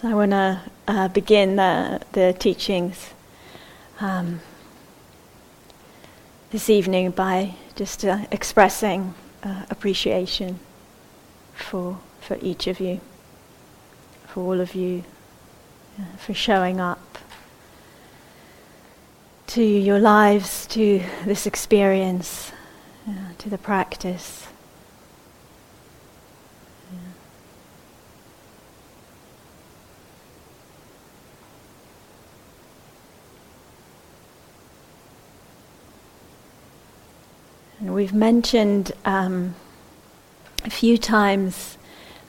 So I want to uh, begin the, the teachings um, this evening by just uh, expressing uh, appreciation for, for each of you, for all of you, uh, for showing up to your lives, to this experience, uh, to the practice. And we've mentioned um, a few times,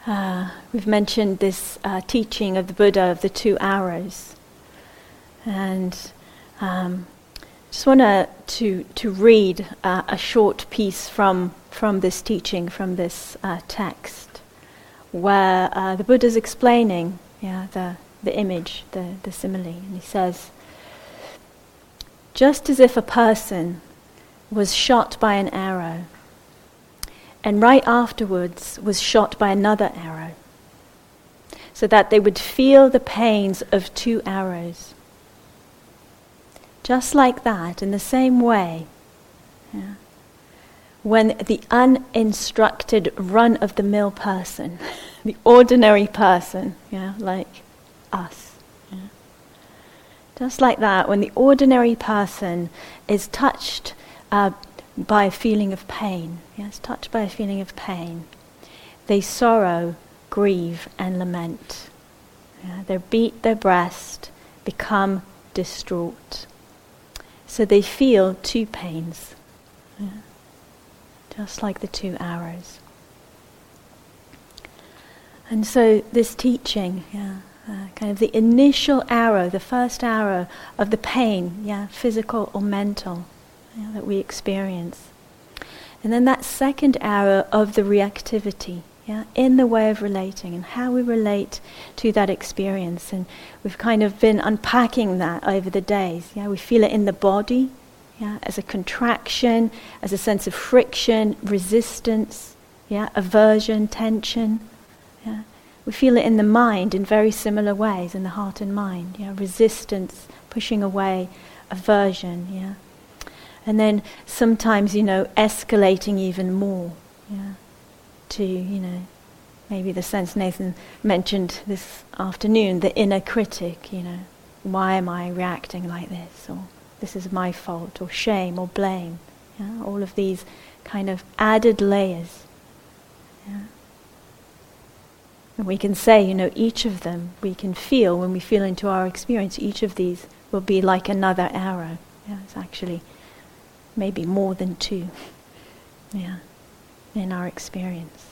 uh, we've mentioned this uh, teaching of the Buddha of the two arrows. And um, just want to, to read uh, a short piece from, from this teaching, from this uh, text, where uh, the Buddha is explaining yeah, the, the image, the, the simile. And he says, just as if a person was shot by an arrow, and right afterwards was shot by another arrow, so that they would feel the pains of two arrows. Just like that, in the same way, yeah, when the uninstructed run of the mill person, the ordinary person, yeah, like us, yeah, just like that, when the ordinary person is touched uh, by a feeling of pain. Yes, touched by a feeling of pain. They sorrow, grieve, and lament. Yeah, they beat their breast, become distraught. So they feel two pains, yeah, just like the two arrows. And so this teaching, yeah, uh, kind of the initial arrow, the first arrow of the pain, yeah, physical or mental, yeah, that we experience. And then that second arrow of the reactivity, yeah, in the way of relating and how we relate to that experience. And we've kind of been unpacking that over the days. Yeah, we feel it in the body, yeah, as a contraction, as a sense of friction, resistance, yeah, aversion, tension. Yeah. We feel it in the mind in very similar ways, in the heart and mind. Yeah, resistance, pushing away, aversion. Yeah and then sometimes, you know, escalating even more, yeah, to, you know, maybe the sense Nathan mentioned this afternoon, the inner critic, you know, why am I reacting like this, or this is my fault, or shame, or blame, yeah, all of these kind of added layers. Yeah. And we can say, you know, each of them, we can feel, when we feel into our experience, each of these will be like another arrow. Yeah, it's actually maybe more than two, yeah, in our experience.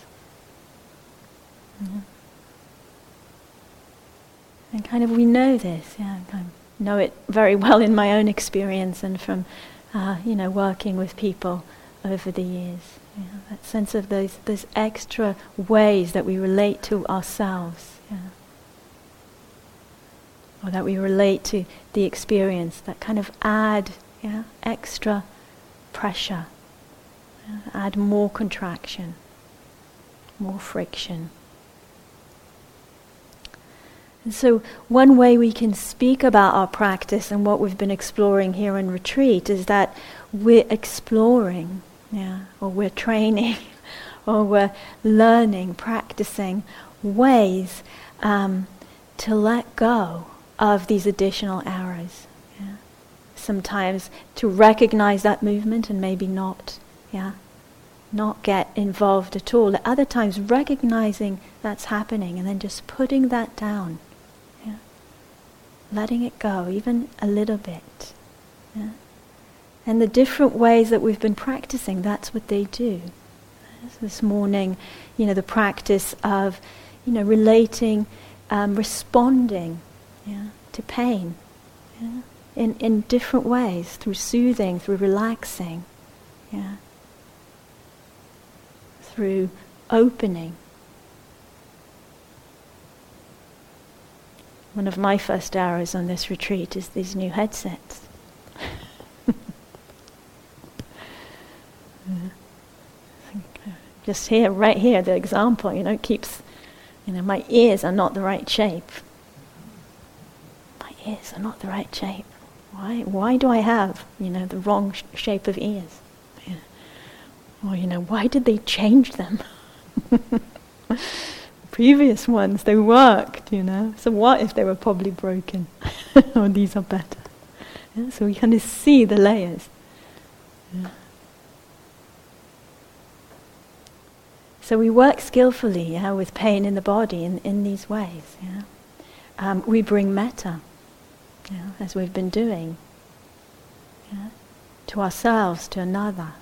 Yeah. And kind of we know this, yeah, I know it very well in my own experience and from, uh, you know, working with people over the years. Yeah, that sense of those, those extra ways that we relate to ourselves, or that we relate to the experience that kind of add yeah, extra pressure, add more contraction, more friction. And so, one way we can speak about our practice and what we've been exploring here in retreat is that we're exploring, yeah, or we're training, or we're learning, practicing ways um, to let go of these additional arrows sometimes to recognize that movement and maybe not, yeah, not get involved at all. At other times, recognizing that's happening and then just putting that down, yeah, letting it go, even a little bit. Yeah. And the different ways that we've been practicing, that's what they do. So this morning, you know, the practice of, you know, relating, um, responding, yeah, to pain. Yeah in, in different ways, through soothing, through relaxing, yeah, through opening. One of my first arrows on this retreat is these new headsets. Just here, right here, the example, you know, keeps, you know, my ears are not the right shape. My ears are not the right shape. Why, why do I have, you know, the wrong sh- shape of ears? Yeah. Or, you know, why did they change them? Previous ones, they worked, you know. So what if they were probably broken? or these are better. Yeah, so we kind of see the layers. Yeah. So we work skillfully yeah, with pain in the body in, in these ways. Yeah. Um, we bring metta, as we've been doing, to ourselves, to another,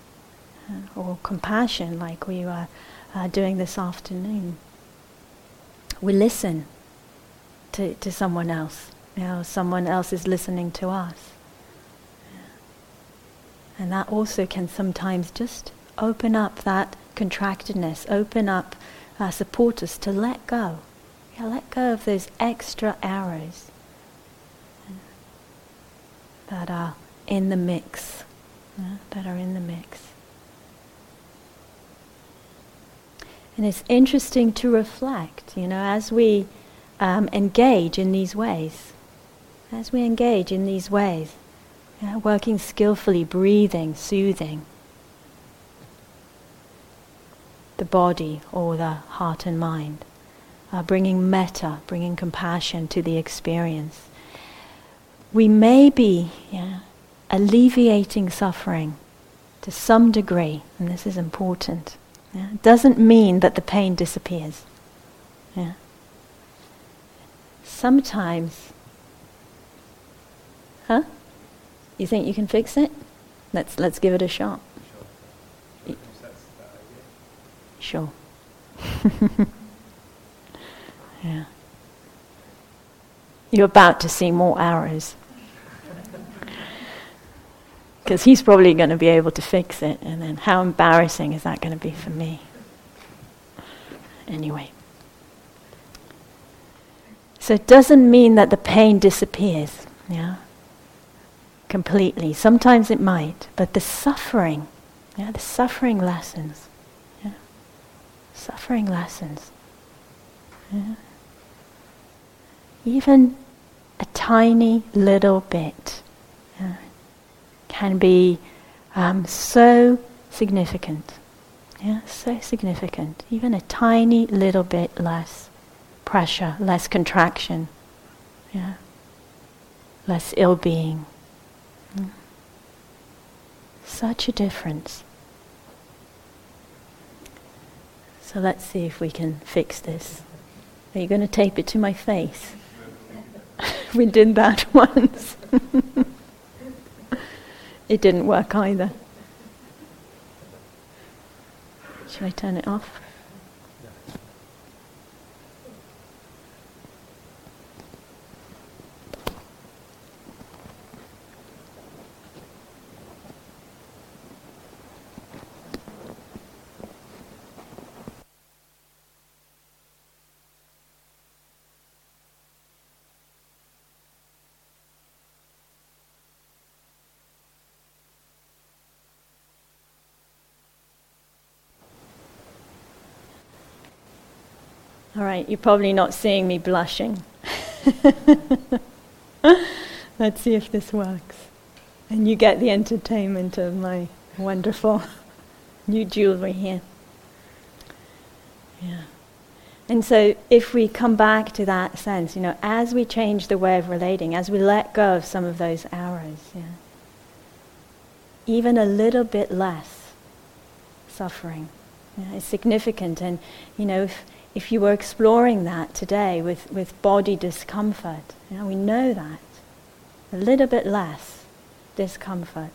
or compassion like we were uh, doing this afternoon. We listen to, to someone else. You know, someone else is listening to us. And that also can sometimes just open up that contractedness, open up, uh, support us to let go. Yeah, let go of those extra arrows that are in the mix, yeah, that are in the mix. And it's interesting to reflect, you know, as we um, engage in these ways, as we engage in these ways, working skillfully, breathing, soothing the body or the heart and mind, uh, bringing metta, bringing compassion to the experience. We may be yeah, alleviating suffering to some degree, and this is important. Yeah? It doesn't mean that the pain disappears. Yeah? Sometimes, huh? You think you can fix it? Let's let's give it a shot. Sure. yeah. You're about to see more arrows. Because he's probably going to be able to fix it, and then how embarrassing is that going to be for me? Anyway. So it doesn't mean that the pain disappears, yeah? Completely. Sometimes it might, but the suffering, yeah, the suffering lessens. Yeah? Suffering lessens. Yeah? Even a tiny little bit can be um, so significant. Yeah, so significant. Even a tiny little bit less pressure, less contraction, yeah, less ill-being. Mm. Such a difference. So let's see if we can fix this. Are you going to tape it to my face? we did that once. it didn't work either. Should I turn it off? All right, you're probably not seeing me blushing. Let's see if this works. And you get the entertainment of my wonderful new jewelry here. Yeah. And so, if we come back to that sense, you know, as we change the way of relating, as we let go of some of those arrows, yeah, even a little bit less suffering yeah, is significant. And, you know, if, if you were exploring that today with, with body discomfort, you know, we know that. A little bit less discomfort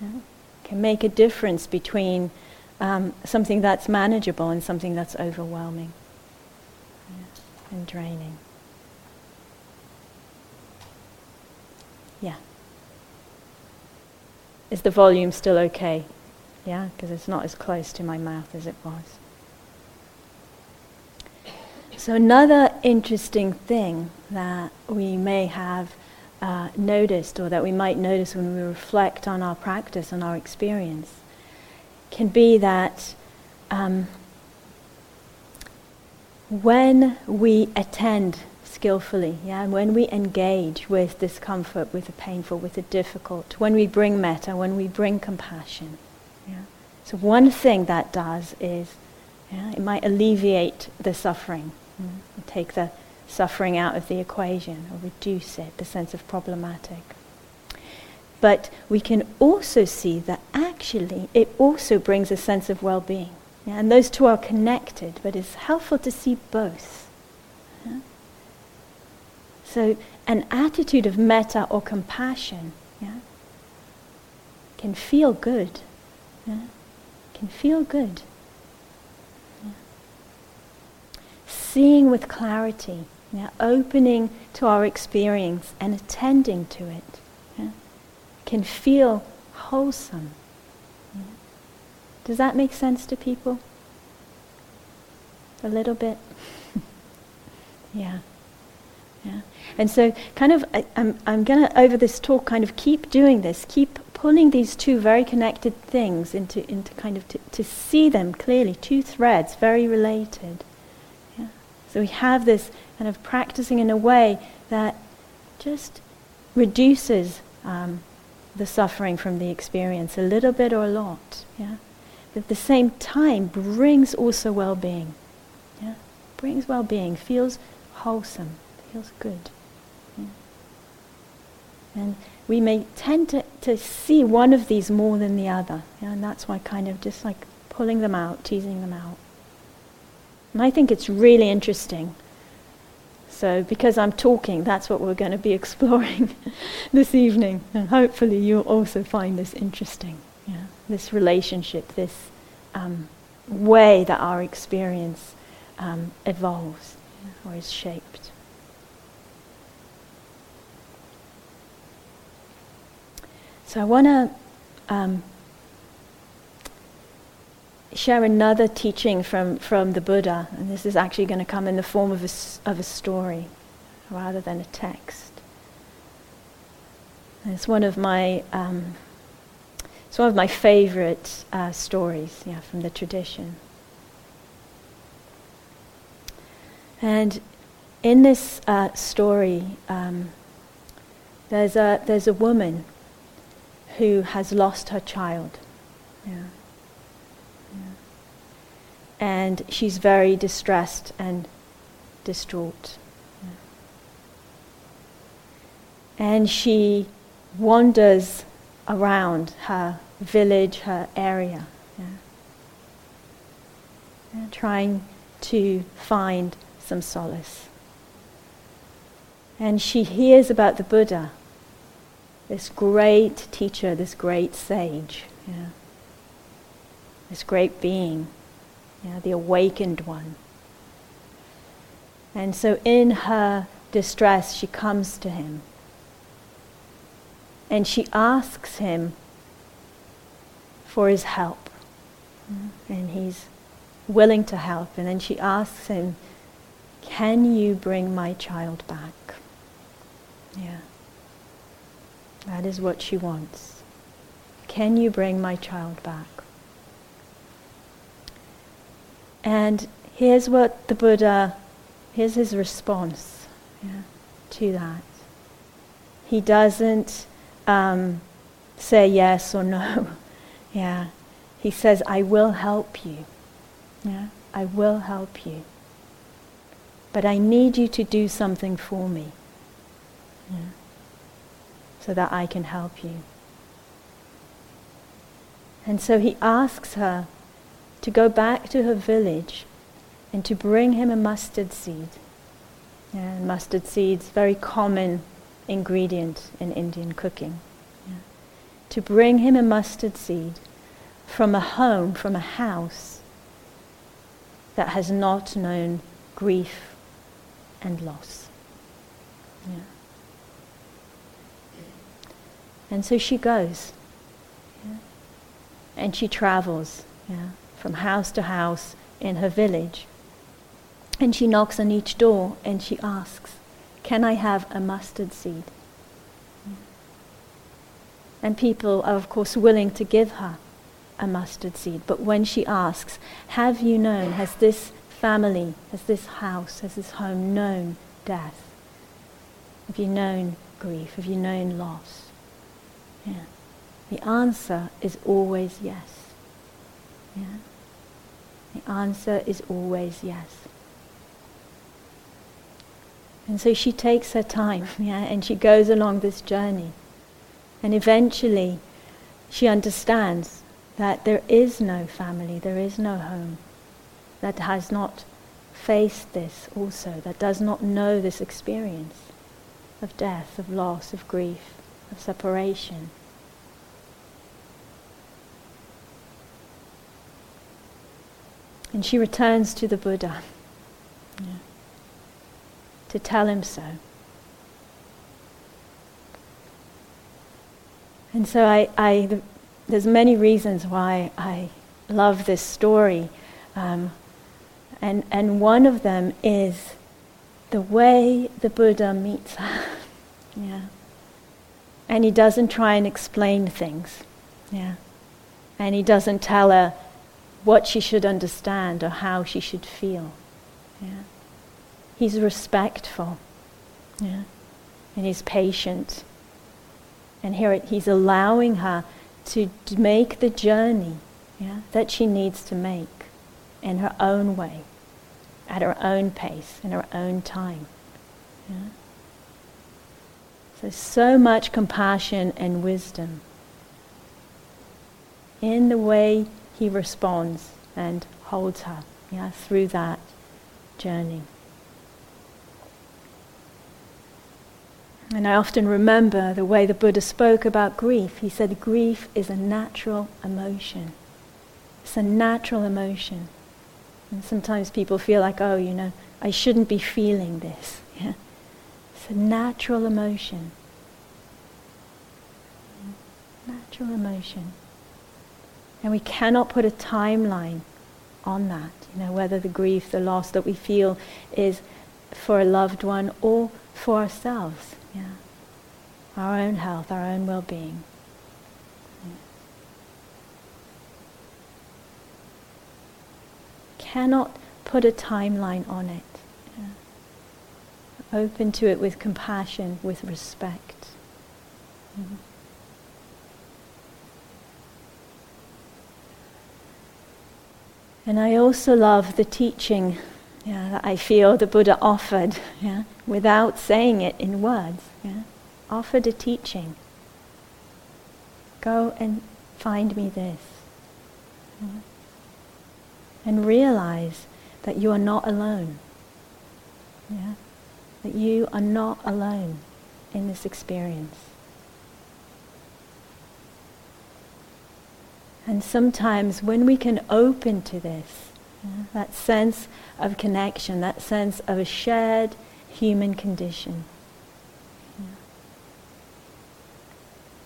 you know, can make a difference between um, something that's manageable and something that's overwhelming yeah, and draining. Yeah. Is the volume still okay? Yeah, because it's not as close to my mouth as it was. So, another interesting thing that we may have uh, noticed, or that we might notice when we reflect on our practice and our experience, can be that um, when we attend skillfully, yeah, when we engage with discomfort, with the painful, with the difficult, when we bring metta, when we bring compassion, yeah. So one thing that does is, yeah, it might alleviate the suffering, take the suffering out of the equation or reduce it, the sense of problematic. But we can also see that actually it also brings a sense of well-being. Yeah? And those two are connected, but it's helpful to see both. Yeah? So an attitude of metta or compassion yeah, can feel good. Can feel good. Yeah. Seeing with clarity, yeah, opening to our experience and attending to it can feel wholesome. Does that make sense to people? A little bit? yeah. Yeah. And so, kind of, I, am I'm, I'm going to, over this talk, kind of keep doing this, keep pulling these two very connected things into, into kind of, to, to see them clearly, two threads, very related. So we have this kind of practicing in a way that just reduces um, the suffering from the experience, a little bit or a lot. Yeah? But at the same time, brings also well being. Yeah? Brings well being, feels wholesome, feels good. Yeah? And we may tend to, to see one of these more than the other. Yeah? And that's why kind of just like pulling them out, teasing them out. And I think it's really interesting so, because I'm talking, that's what we're going to be exploring this evening. And hopefully, you'll also find this interesting. Yeah? This relationship, this um, way that our experience um, evolves yeah, or is shaped. So, I want to um, share another teaching from, from the Buddha, and this is actually going to come in the form of a, of a story rather than a text. And it's one of my um, it's one of my favorite uh, stories, yeah, from the tradition. And in this uh, story, um, there's a there's a woman who has lost her child. Yeah and she's very distressed and distraught. And she wanders around her village, her area, yeah. Trying to find some solace. And she hears about the Buddha, this great teacher, this great sage, yeah. this great being yeah, the awakened one. And so in her distress, she comes to him. And she asks him for his help. Mm-hmm. And he's willing to help. And then she asks him, Can you bring my child back? Yeah. That is what she wants. Can you bring my child back? And here's what the Buddha, here's his response yeah, to that. He doesn't um, say yes or no. yeah. He says, I will help you. Yeah. I will help you. But I need you to do something for me. Yeah. So that I can help you. And so he asks her, to go back to her village and to bring him a mustard seed. Yeah, mustard seeds, very common ingredient in Indian cooking. Yeah. To bring him a mustard seed from a home, from a house that has not known grief and loss. Yeah. And so she goes. Yeah. And she travels. Yeah from house to house in her village. And she knocks on each door and she asks, Can I have a mustard seed? And people are, of course, willing to give her a mustard seed. But when she asks, Have you known, has this family, has this house, has this home known death? Have you known grief? Have you known loss? Yeah. The answer is always yes. Yeah. The answer is always yes. And so she takes her time, yeah, and she goes along this journey. And eventually she understands that there is no family, there is no home that has not faced this also, that does not know this experience of death, of loss, of grief, of separation. And she returns to the Buddha yeah, to tell him so. And so I, I the, there's many reasons why I love this story. Um, and, and one of them is the way the Buddha meets her. yeah. And he doesn't try and explain things. Yeah. And he doesn't tell her what she should understand or how she should feel. Yeah. He's respectful. Yeah. And he's patient. And here he's allowing her to, to make the journey yeah, that she needs to make in her own way, at her own pace, in her own time. Yeah. So, so much compassion and wisdom in the way he responds and holds her yeah, through that journey. And I often remember the way the Buddha spoke about grief. He said, Grief is a natural emotion. It's a natural emotion. And sometimes people feel like, oh, you know, I shouldn't be feeling this. Yeah? It's a natural emotion. Natural emotion. And we cannot put a timeline on that. You know, whether the grief, the loss that we feel is for a loved one or for ourselves. Yeah. Our own health, our own well-being. Yeah. Cannot put a timeline on it. Yeah. Open to it with compassion, with respect. Mm-hmm. And I also love the teaching yeah, that I feel the Buddha offered, yeah, without saying it in words. Yeah, offered a teaching. Go and find me this. Yeah. And realize that you are not alone. Yeah? That you are not alone in this experience. And sometimes when we can open to this, yeah, that sense of connection, that sense of a shared human condition. Yeah.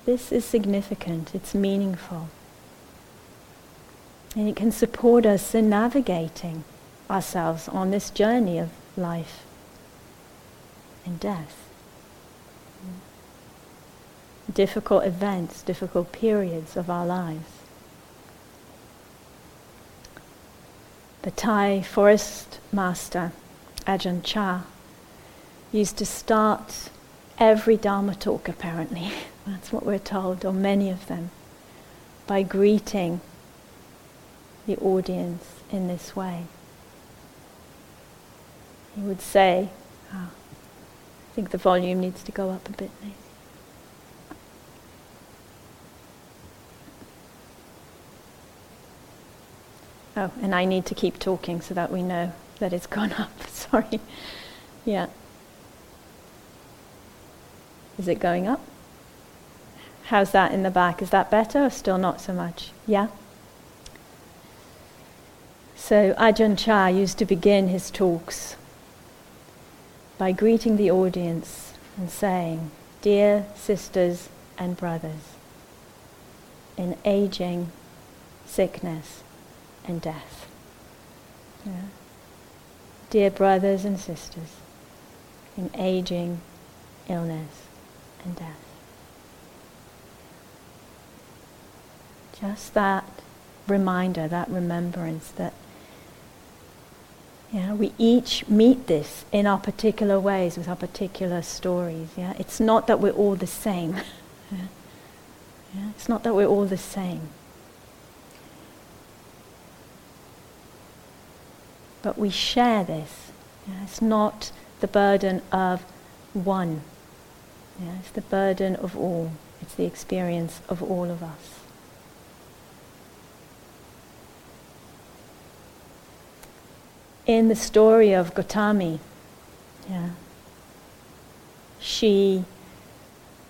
This is significant, it's meaningful. And it can support us in navigating ourselves on this journey of life and death. Difficult events, difficult periods of our lives. The Thai forest master, Ajahn Chah, used to start every Dharma talk, apparently. That's what we're told, or many of them, by greeting the audience in this way. He would say, oh, I think the volume needs to go up a bit. Oh, and I need to keep talking so that we know that it's gone up. Sorry. Yeah. Is it going up? How's that in the back? Is that better or still not so much? Yeah? So Ajahn Chah used to begin his talks by greeting the audience and saying, Dear sisters and brothers, in aging, sickness, and death. Yeah. Dear brothers and sisters, in aging, illness, and death. Just that reminder, that remembrance that Yeah, we each meet this in our particular ways with our particular stories. Yeah, it's not that we're all the same. yeah. Yeah? It's not that we're all the same. But we share this. It's not the burden of one. Yeah? It's the burden of all. It's the experience of all of us. in the story of Gotami, yeah, she,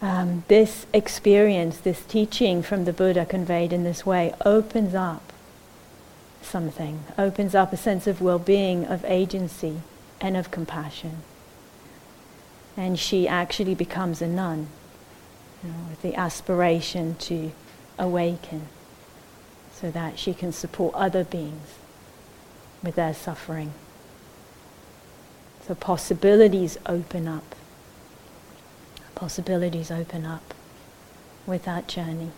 um, this experience, this teaching from the Buddha conveyed in this way, opens up something, opens up a sense of well being, of agency, and of compassion. And she actually becomes a nun, you know, with the aspiration to awaken so that she can support other beings with their suffering. So possibilities open up. Possibilities open up with that journey.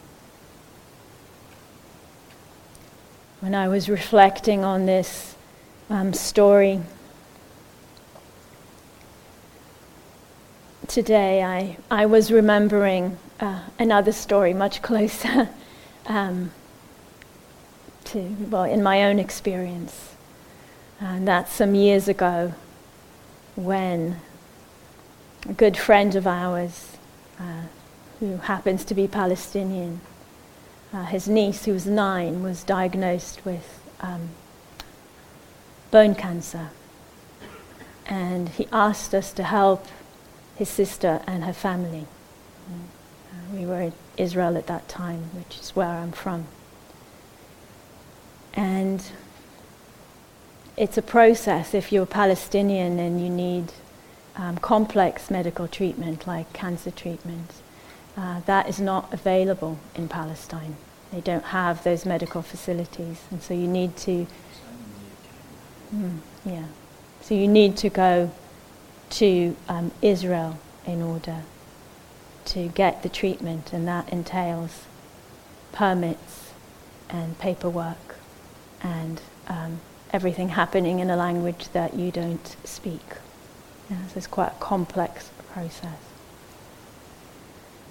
When I was reflecting on this um, story today, I, I was remembering uh, another story much closer um, to, well, in my own experience. And that's some years ago when a good friend of ours, uh, who happens to be Palestinian, uh, his niece, who was nine, was diagnosed with um, bone cancer. And he asked us to help his sister and her family. Uh, we were in Israel at that time, which is where I'm from. And it's a process if you're Palestinian and you need um, complex medical treatment like cancer treatment. Uh, that is not available in Palestine. They don't have those medical facilities, and so you need to. Mm, yeah, so you need to go to um, Israel in order to get the treatment, and that entails permits and paperwork and um, everything happening in a language that you don't speak. Yeah, so it's quite a complex process.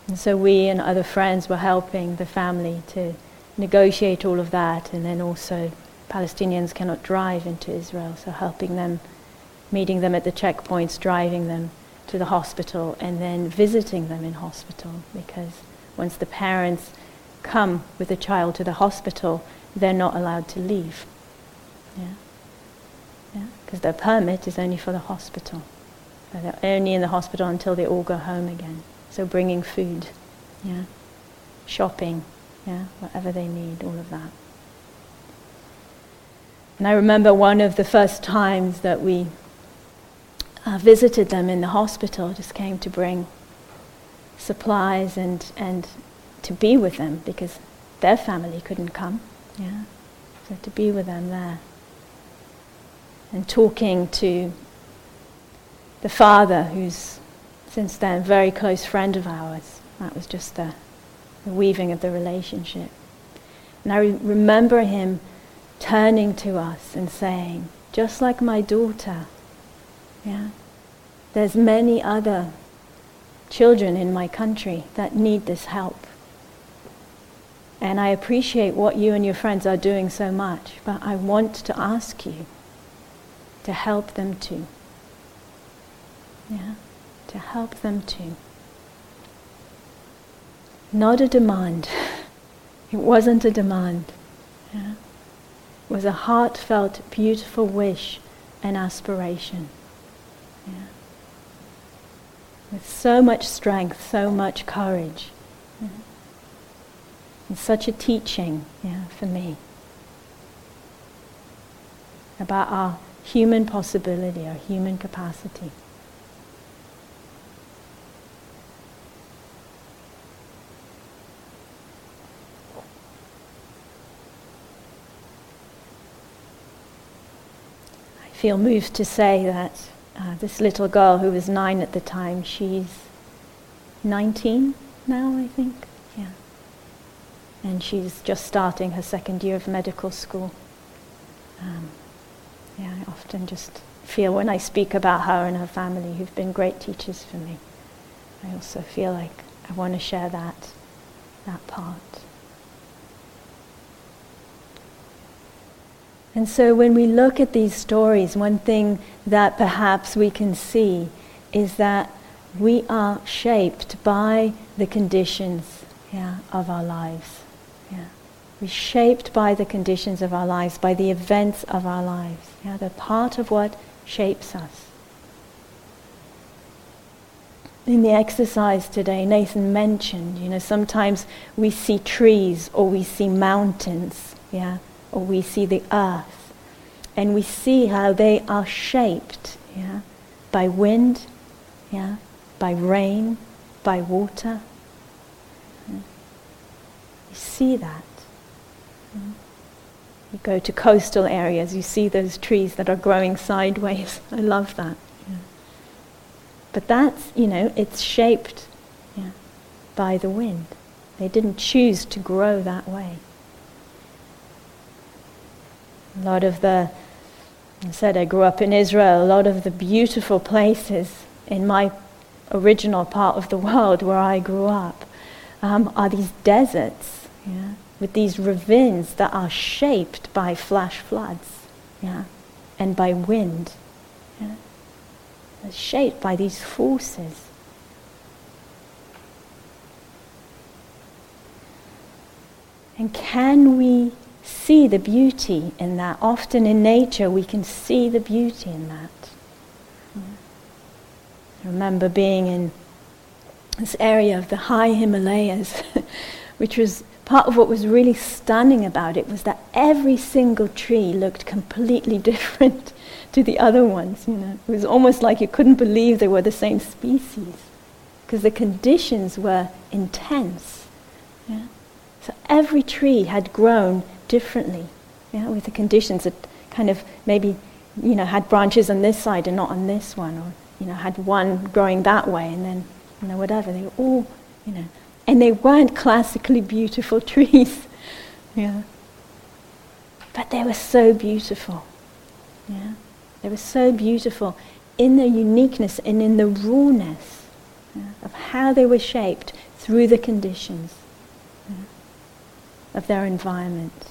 And so we and other friends were helping the family to negotiate all of that, and then also Palestinians cannot drive into Israel, so helping them, meeting them at the checkpoints, driving them to the hospital, and then visiting them in hospital, because once the parents come with the child to the hospital, they're not allowed to leave. Yeah. Yeah. Because their permit is only for the hospital. So they're only in the hospital until they all go home again. So bringing food, yeah, shopping, yeah, whatever they need, all of that. And I remember one of the first times that we uh, visited them in the hospital, just came to bring supplies and, and to be with them because their family couldn't come. Yeah. So to be with them there and talking to the father, who's since then very close friend of ours. That was just the, the weaving of the relationship. And I re- remember him turning to us and saying, just like my daughter, yeah, there's many other children in my country that need this help. And I appreciate what you and your friends are doing so much, but I want to ask you to help them too. Yeah, to help them too. Not a demand. It wasn't a demand. Yeah? It was a heartfelt, beautiful wish and aspiration. Yeah? With so much strength, so much courage. Yeah? And such a teaching yeah, for me about our human possibility our human capacity. Feel moved to say that uh, this little girl who was nine at the time, she's 19 now, I think. Yeah. And she's just starting her second year of medical school. Um, Yeah, I often just feel when I speak about her and her family, who've been great teachers for me, I also feel like I want to share that, that part. And so when we look at these stories, one thing that perhaps we can see is that we are shaped by the conditions yeah, of our lives. Yeah. We're shaped by the conditions of our lives, by the events of our lives. Yeah. They're part of what shapes us. In the exercise today, Nathan mentioned, you know, sometimes we see trees or we see mountains, yeah, or we see the earth, and we see how they are shaped, yeah, by wind, yeah, by rain, by water. You see that. You go to coastal areas, you see those trees that are growing sideways. I love that. Yeah. But that's, you know, it's shaped yeah, by the wind. They didn't choose to grow that way. A lot of the, I said I grew up in Israel, a lot of the beautiful places in my original part of the world where I grew up um, are these deserts, yeah, with these ravines that are shaped by flash floods, yeah, and by wind. Yeah. Shaped by these forces. And can we see the beauty in that? Often in nature, we can see the beauty in that. I remember being in this area of the high Himalayas, which was part of what was really stunning about it was that every single tree looked completely different to the other ones. You know, it was almost like you couldn't believe they were the same species because the conditions were intense. Yeah? So every tree had grown differently, yeah, with the conditions that kind of maybe you know had branches on this side and not on this one, or you know, had one growing that way and then, you know, whatever. They were all, you know, and they weren't classically beautiful trees. yeah. But they were so beautiful. Yeah. They were so beautiful in their uniqueness and in the rawness yeah, of how they were shaped through the conditions yeah, of their environment.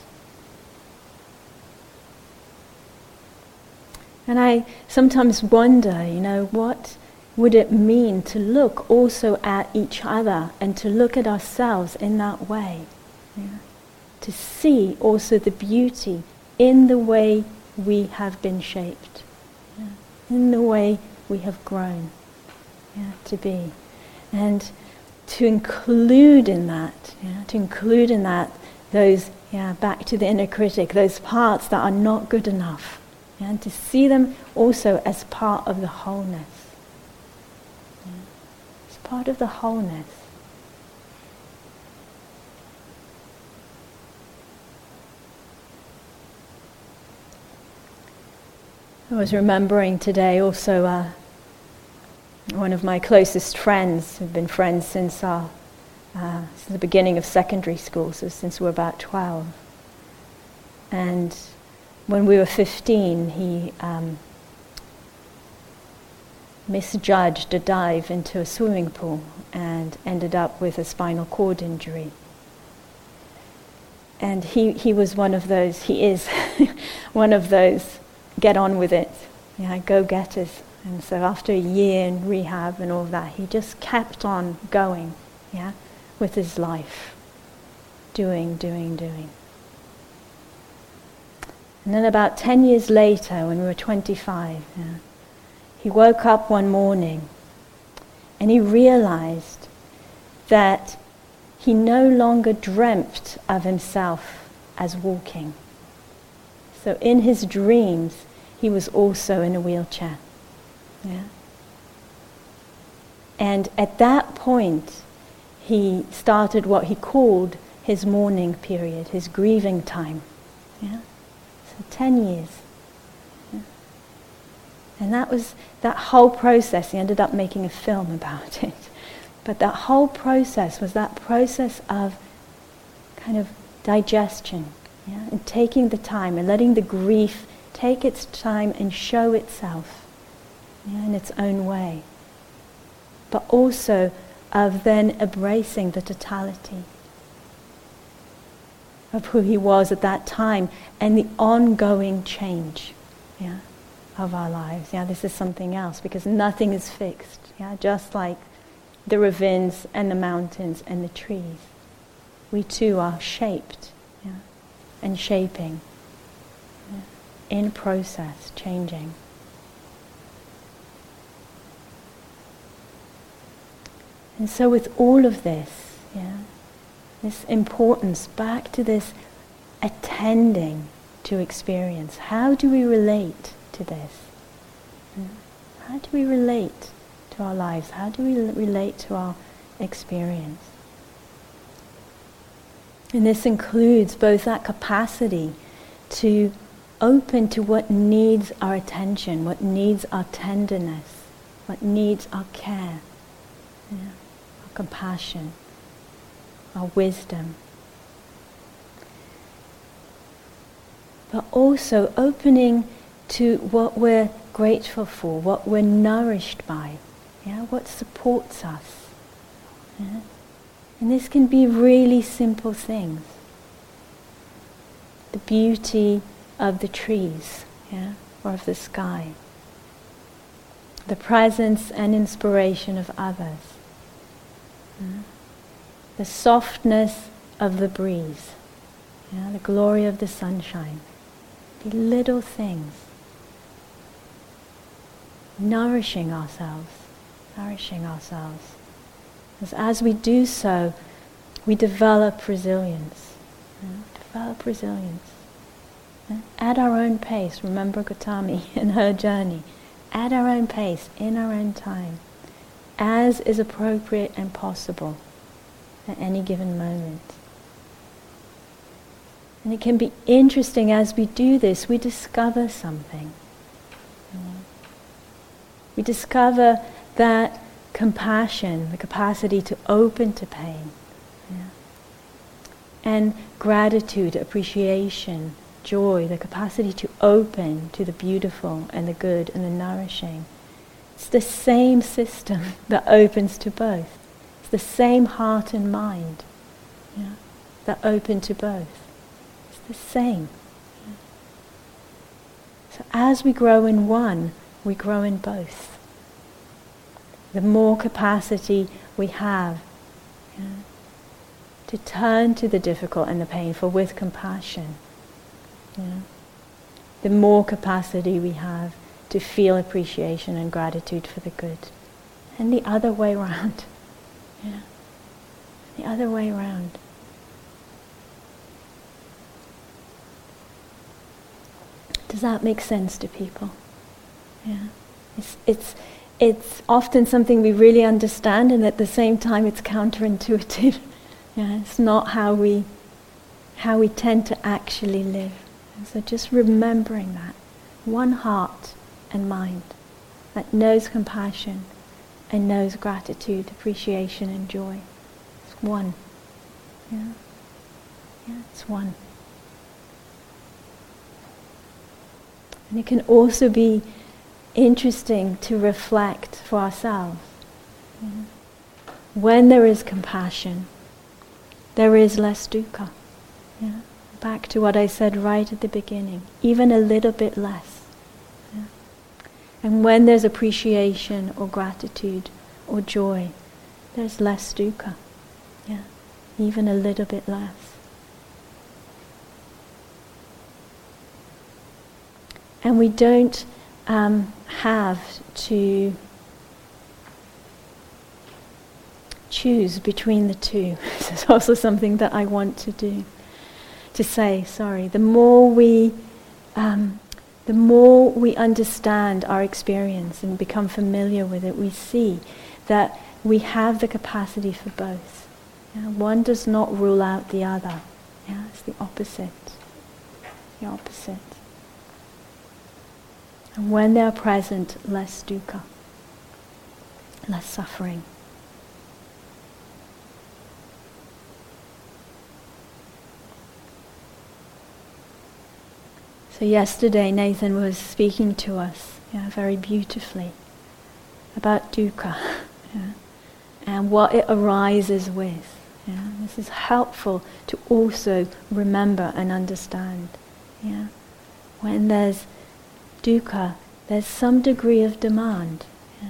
And I sometimes wonder, you know, what would it mean to look also at each other and to look at ourselves in that way? Yeah? To see also the beauty in the way we have been shaped, yeah? in the way we have grown yeah, to be. And to include in that, to include in that those, yeah, back to the inner critic, those parts that are not good enough and to see them also as part of the wholeness. As part of the wholeness. I was remembering today also uh, one of my closest friends, who've been friends since, our, uh, since the beginning of secondary school, so since we were about 12. And when we were 15, he um, misjudged a dive into a swimming pool and ended up with a spinal cord injury. And he, he was one of those, he is one of those get on with it, yeah, go getters. And so after a year in rehab and all that, he just kept on going, yeah, with his life, doing, doing, doing. And then about 10 years later, when we were 25, yeah, he woke up one morning and he realized that he no longer dreamt of himself as walking. So in his dreams, he was also in a wheelchair. Yeah? And at that point, he started what he called his mourning period, his grieving time. Yeah? For 10 years. And that was that whole process. He ended up making a film about it. But that whole process was that process of kind of digestion, yeah? and taking the time and letting the grief take its time and show itself yeah, in its own way. But also of then embracing the totality of who he was at that time and the ongoing change yeah, of our lives. Yeah, this is something else because nothing is fixed. Yeah, just like the ravines and the mountains and the trees. We too are shaped yeah, and shaping, yeah, in process, changing. And so, with all of this, yeah, this importance, back to this attending to experience. How do we relate to this? How do we relate to our lives? How do we relate to our experience? And this includes both that capacity to open to what needs our attention, what needs our tenderness, what needs our care, yeah, our compassion, our wisdom. But also opening to what we're grateful for, what we're nourished by, yeah, what supports us. Yeah? And this can be really simple things. The beauty of the trees, yeah, or of the sky. The presence and inspiration of others. Yeah? The softness of the breeze. The glory of the sunshine. The little things. Nourishing ourselves nourishing ourselves. As, as we do so, we develop resilience. Develop resilience. At our own pace. Remember Gautami in her journey. At our own pace, in our own time, as is appropriate and possible at any given moment. And it can be interesting as we do this, we discover something. We discover that compassion, the capacity to open to pain, yeah. and gratitude, appreciation, joy, the capacity to open to the beautiful and the good and the nourishing. It's the same system that opens to both. It's the same heart and mind yeah, that open to both. It's the same. So as we grow in one, we grow in both the more capacity we have yeah, to turn to the difficult and the painful with compassion. Yeah, the more capacity we have to feel appreciation and gratitude for the good. And the other way around. Yeah. The other way around. Does that make sense to people? Yeah. It's, it's, it's often something we really understand, and at the same time, it's counterintuitive. yeah, it's not how we how we tend to actually live. And so, just remembering that one heart and mind that knows compassion and knows gratitude, appreciation, and joy. It's one. Yeah, yeah, it's one. And it can also be interesting to reflect for ourselves. When there is compassion, there is less dukkha. Yeah? Back to what I said right at the beginning, even a little bit less. And when there's appreciation or gratitude or joy, there's less dukkha. Yeah? Even a little bit less. And we don't um, have to choose between the two. this is also something that I want to do. To say, sorry, the more we, um, the more we understand our experience and become familiar with it, we see that we have the capacity for both. Yeah? One does not rule out the other. Yeah? It's the opposite. The opposite. And when they are present, less dukkha, less suffering. So yesterday Nathan was speaking to us yeah, very beautifully about dukkha yeah, and what it arises with. Yeah. This is helpful to also remember and understand. Yeah. When there's dukkha, there's some degree of demand. Yeah.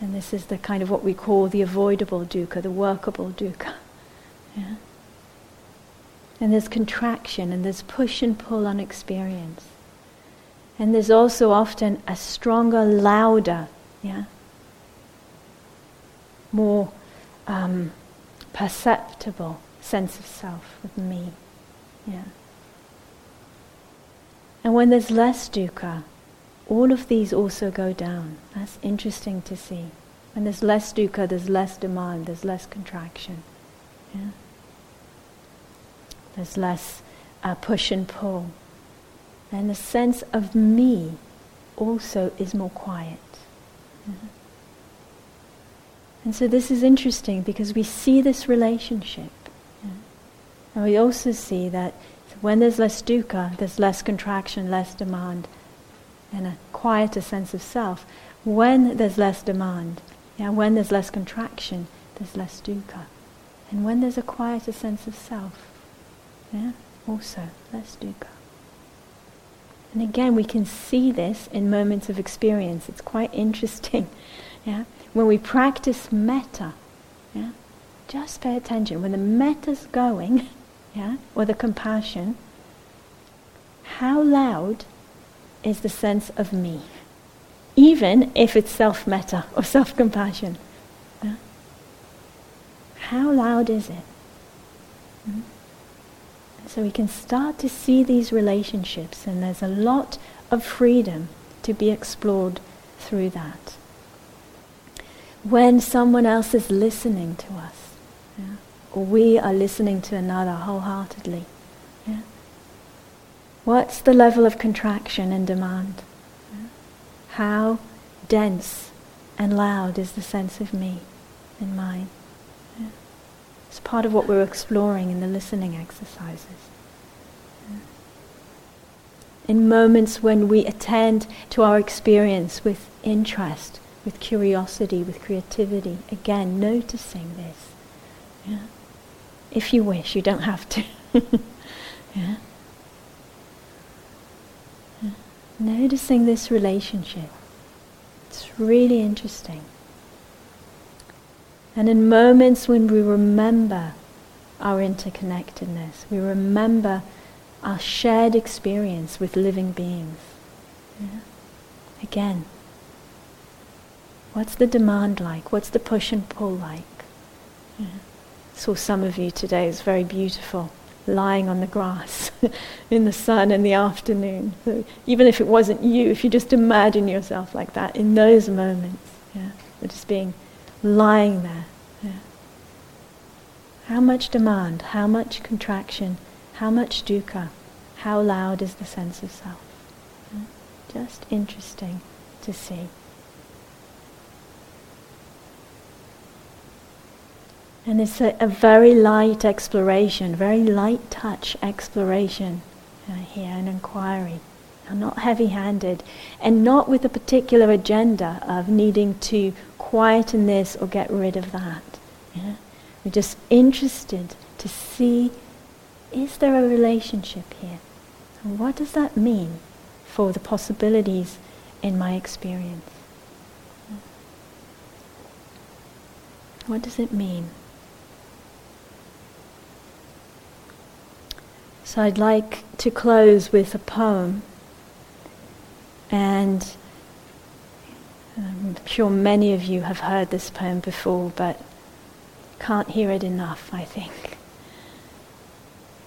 And this is the kind of what we call the avoidable dukkha, the workable dukkha. Yeah. And there's contraction and there's push and pull on experience. And there's also often a stronger, louder, yeah, more um, perceptible sense of self with me. Yeah. And when there's less dukkha, all of these also go down. That's interesting to see. When there's less dukkha, there's less demand, there's less contraction. Yeah? There's less uh, push and pull. And the sense of me also is more quiet. Yeah? And so this is interesting because we see this relationship. Yeah? And we also see that when there's less dukkha, there's less contraction, less demand, and a quieter sense of self. When there's less demand, yeah, when there's less contraction, there's less dukkha. And when there's a quieter sense of self, yeah, also less dukkha. And again, we can see this in moments of experience. It's quite interesting. Yeah? When we practice metta, yeah, just pay attention. When the metta's going, yeah, or the compassion, how loud is the sense of me? Even if it's self-metta or self-compassion. Yeah? How loud is it? Mm-hmm. So we can start to see these relationships, and there's a lot of freedom to be explored through that. When someone else is listening to us, yeah, or we are listening to another wholeheartedly, yeah, what's the level of contraction and demand? Yeah? How dense and loud is the sense of me in mine? It's part of what we're exploring in the listening exercises. In moments when we attend to our experience with interest, with curiosity, with creativity, again, noticing this. Yeah? If you wish, you don't have to. yeah? yeah? Noticing this relationship. It's really interesting. And in moments when we remember our interconnectedness, we remember our shared experience with living beings. Yeah? Again, what's the demand like? What's the push and pull like? Yeah. Saw some of you today, it's very beautiful, lying on the grass in the sun in the afternoon. So even if it wasn't you, if you just imagine yourself like that in those moments, yeah, just being lying there. Yeah. How much demand, how much contraction, how much dukkha, how loud is the sense of self? Yeah. Just interesting to see. And it's a, a, very light exploration, very light touch exploration uh, here, an inquiry not heavy handed, and not with a particular agenda of needing to quieten this or get rid of that. Yeah? We're just interested to see is there a relationship here? And what does that mean for the possibilities in my experience? What does it mean? So I'd like to close with a poem and I'm sure many of you have heard this poem before, but can't hear it enough, I think.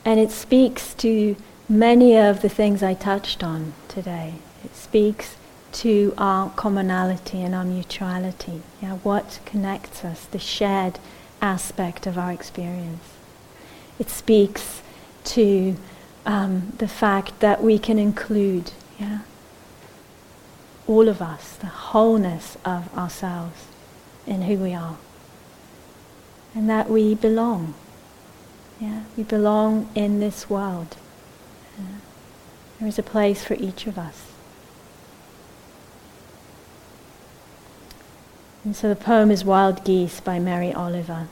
And it speaks to many of the things I touched on today. It speaks to our commonality and our mutuality. Yeah, what connects us, the shared aspect of our experience. It speaks to um, the fact that we can include yeah, all of us, the wholeness of ourselves in who we are. And that we belong. Yeah, we belong in this world. Yeah. There is a place for each of us. And so the poem is Wild Geese by Mary Oliver.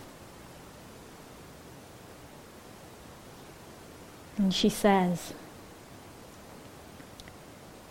And she says,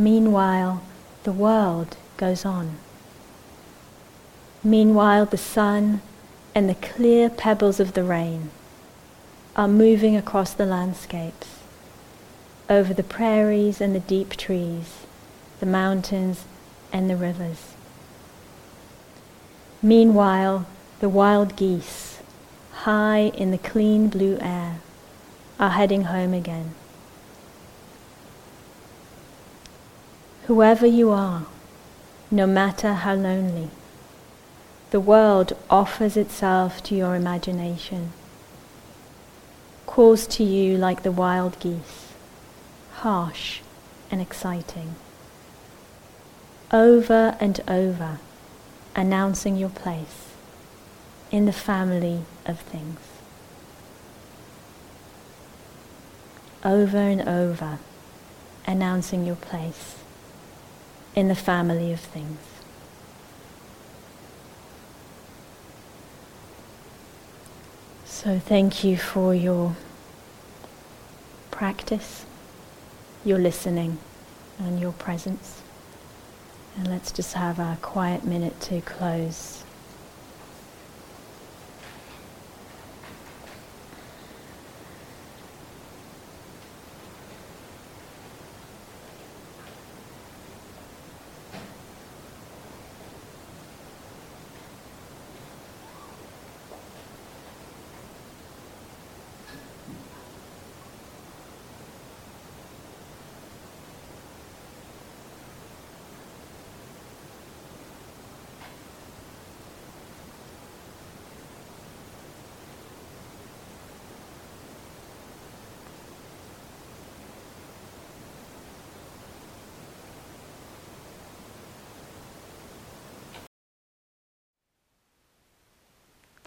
Meanwhile, the world goes on. Meanwhile, the sun and the clear pebbles of the rain are moving across the landscapes over the prairies and the deep trees, the mountains and the rivers. Meanwhile, the wild geese, high in the clean blue air, are heading home again. Whoever you are, no matter how lonely, the world offers itself to your imagination, calls to you like the wild geese harsh and exciting. Over and over, announcing your place in the family of things. Over and over, announcing your place in the family of things. So, thank you for your practice your listening and your presence. And let's just have a quiet minute to close.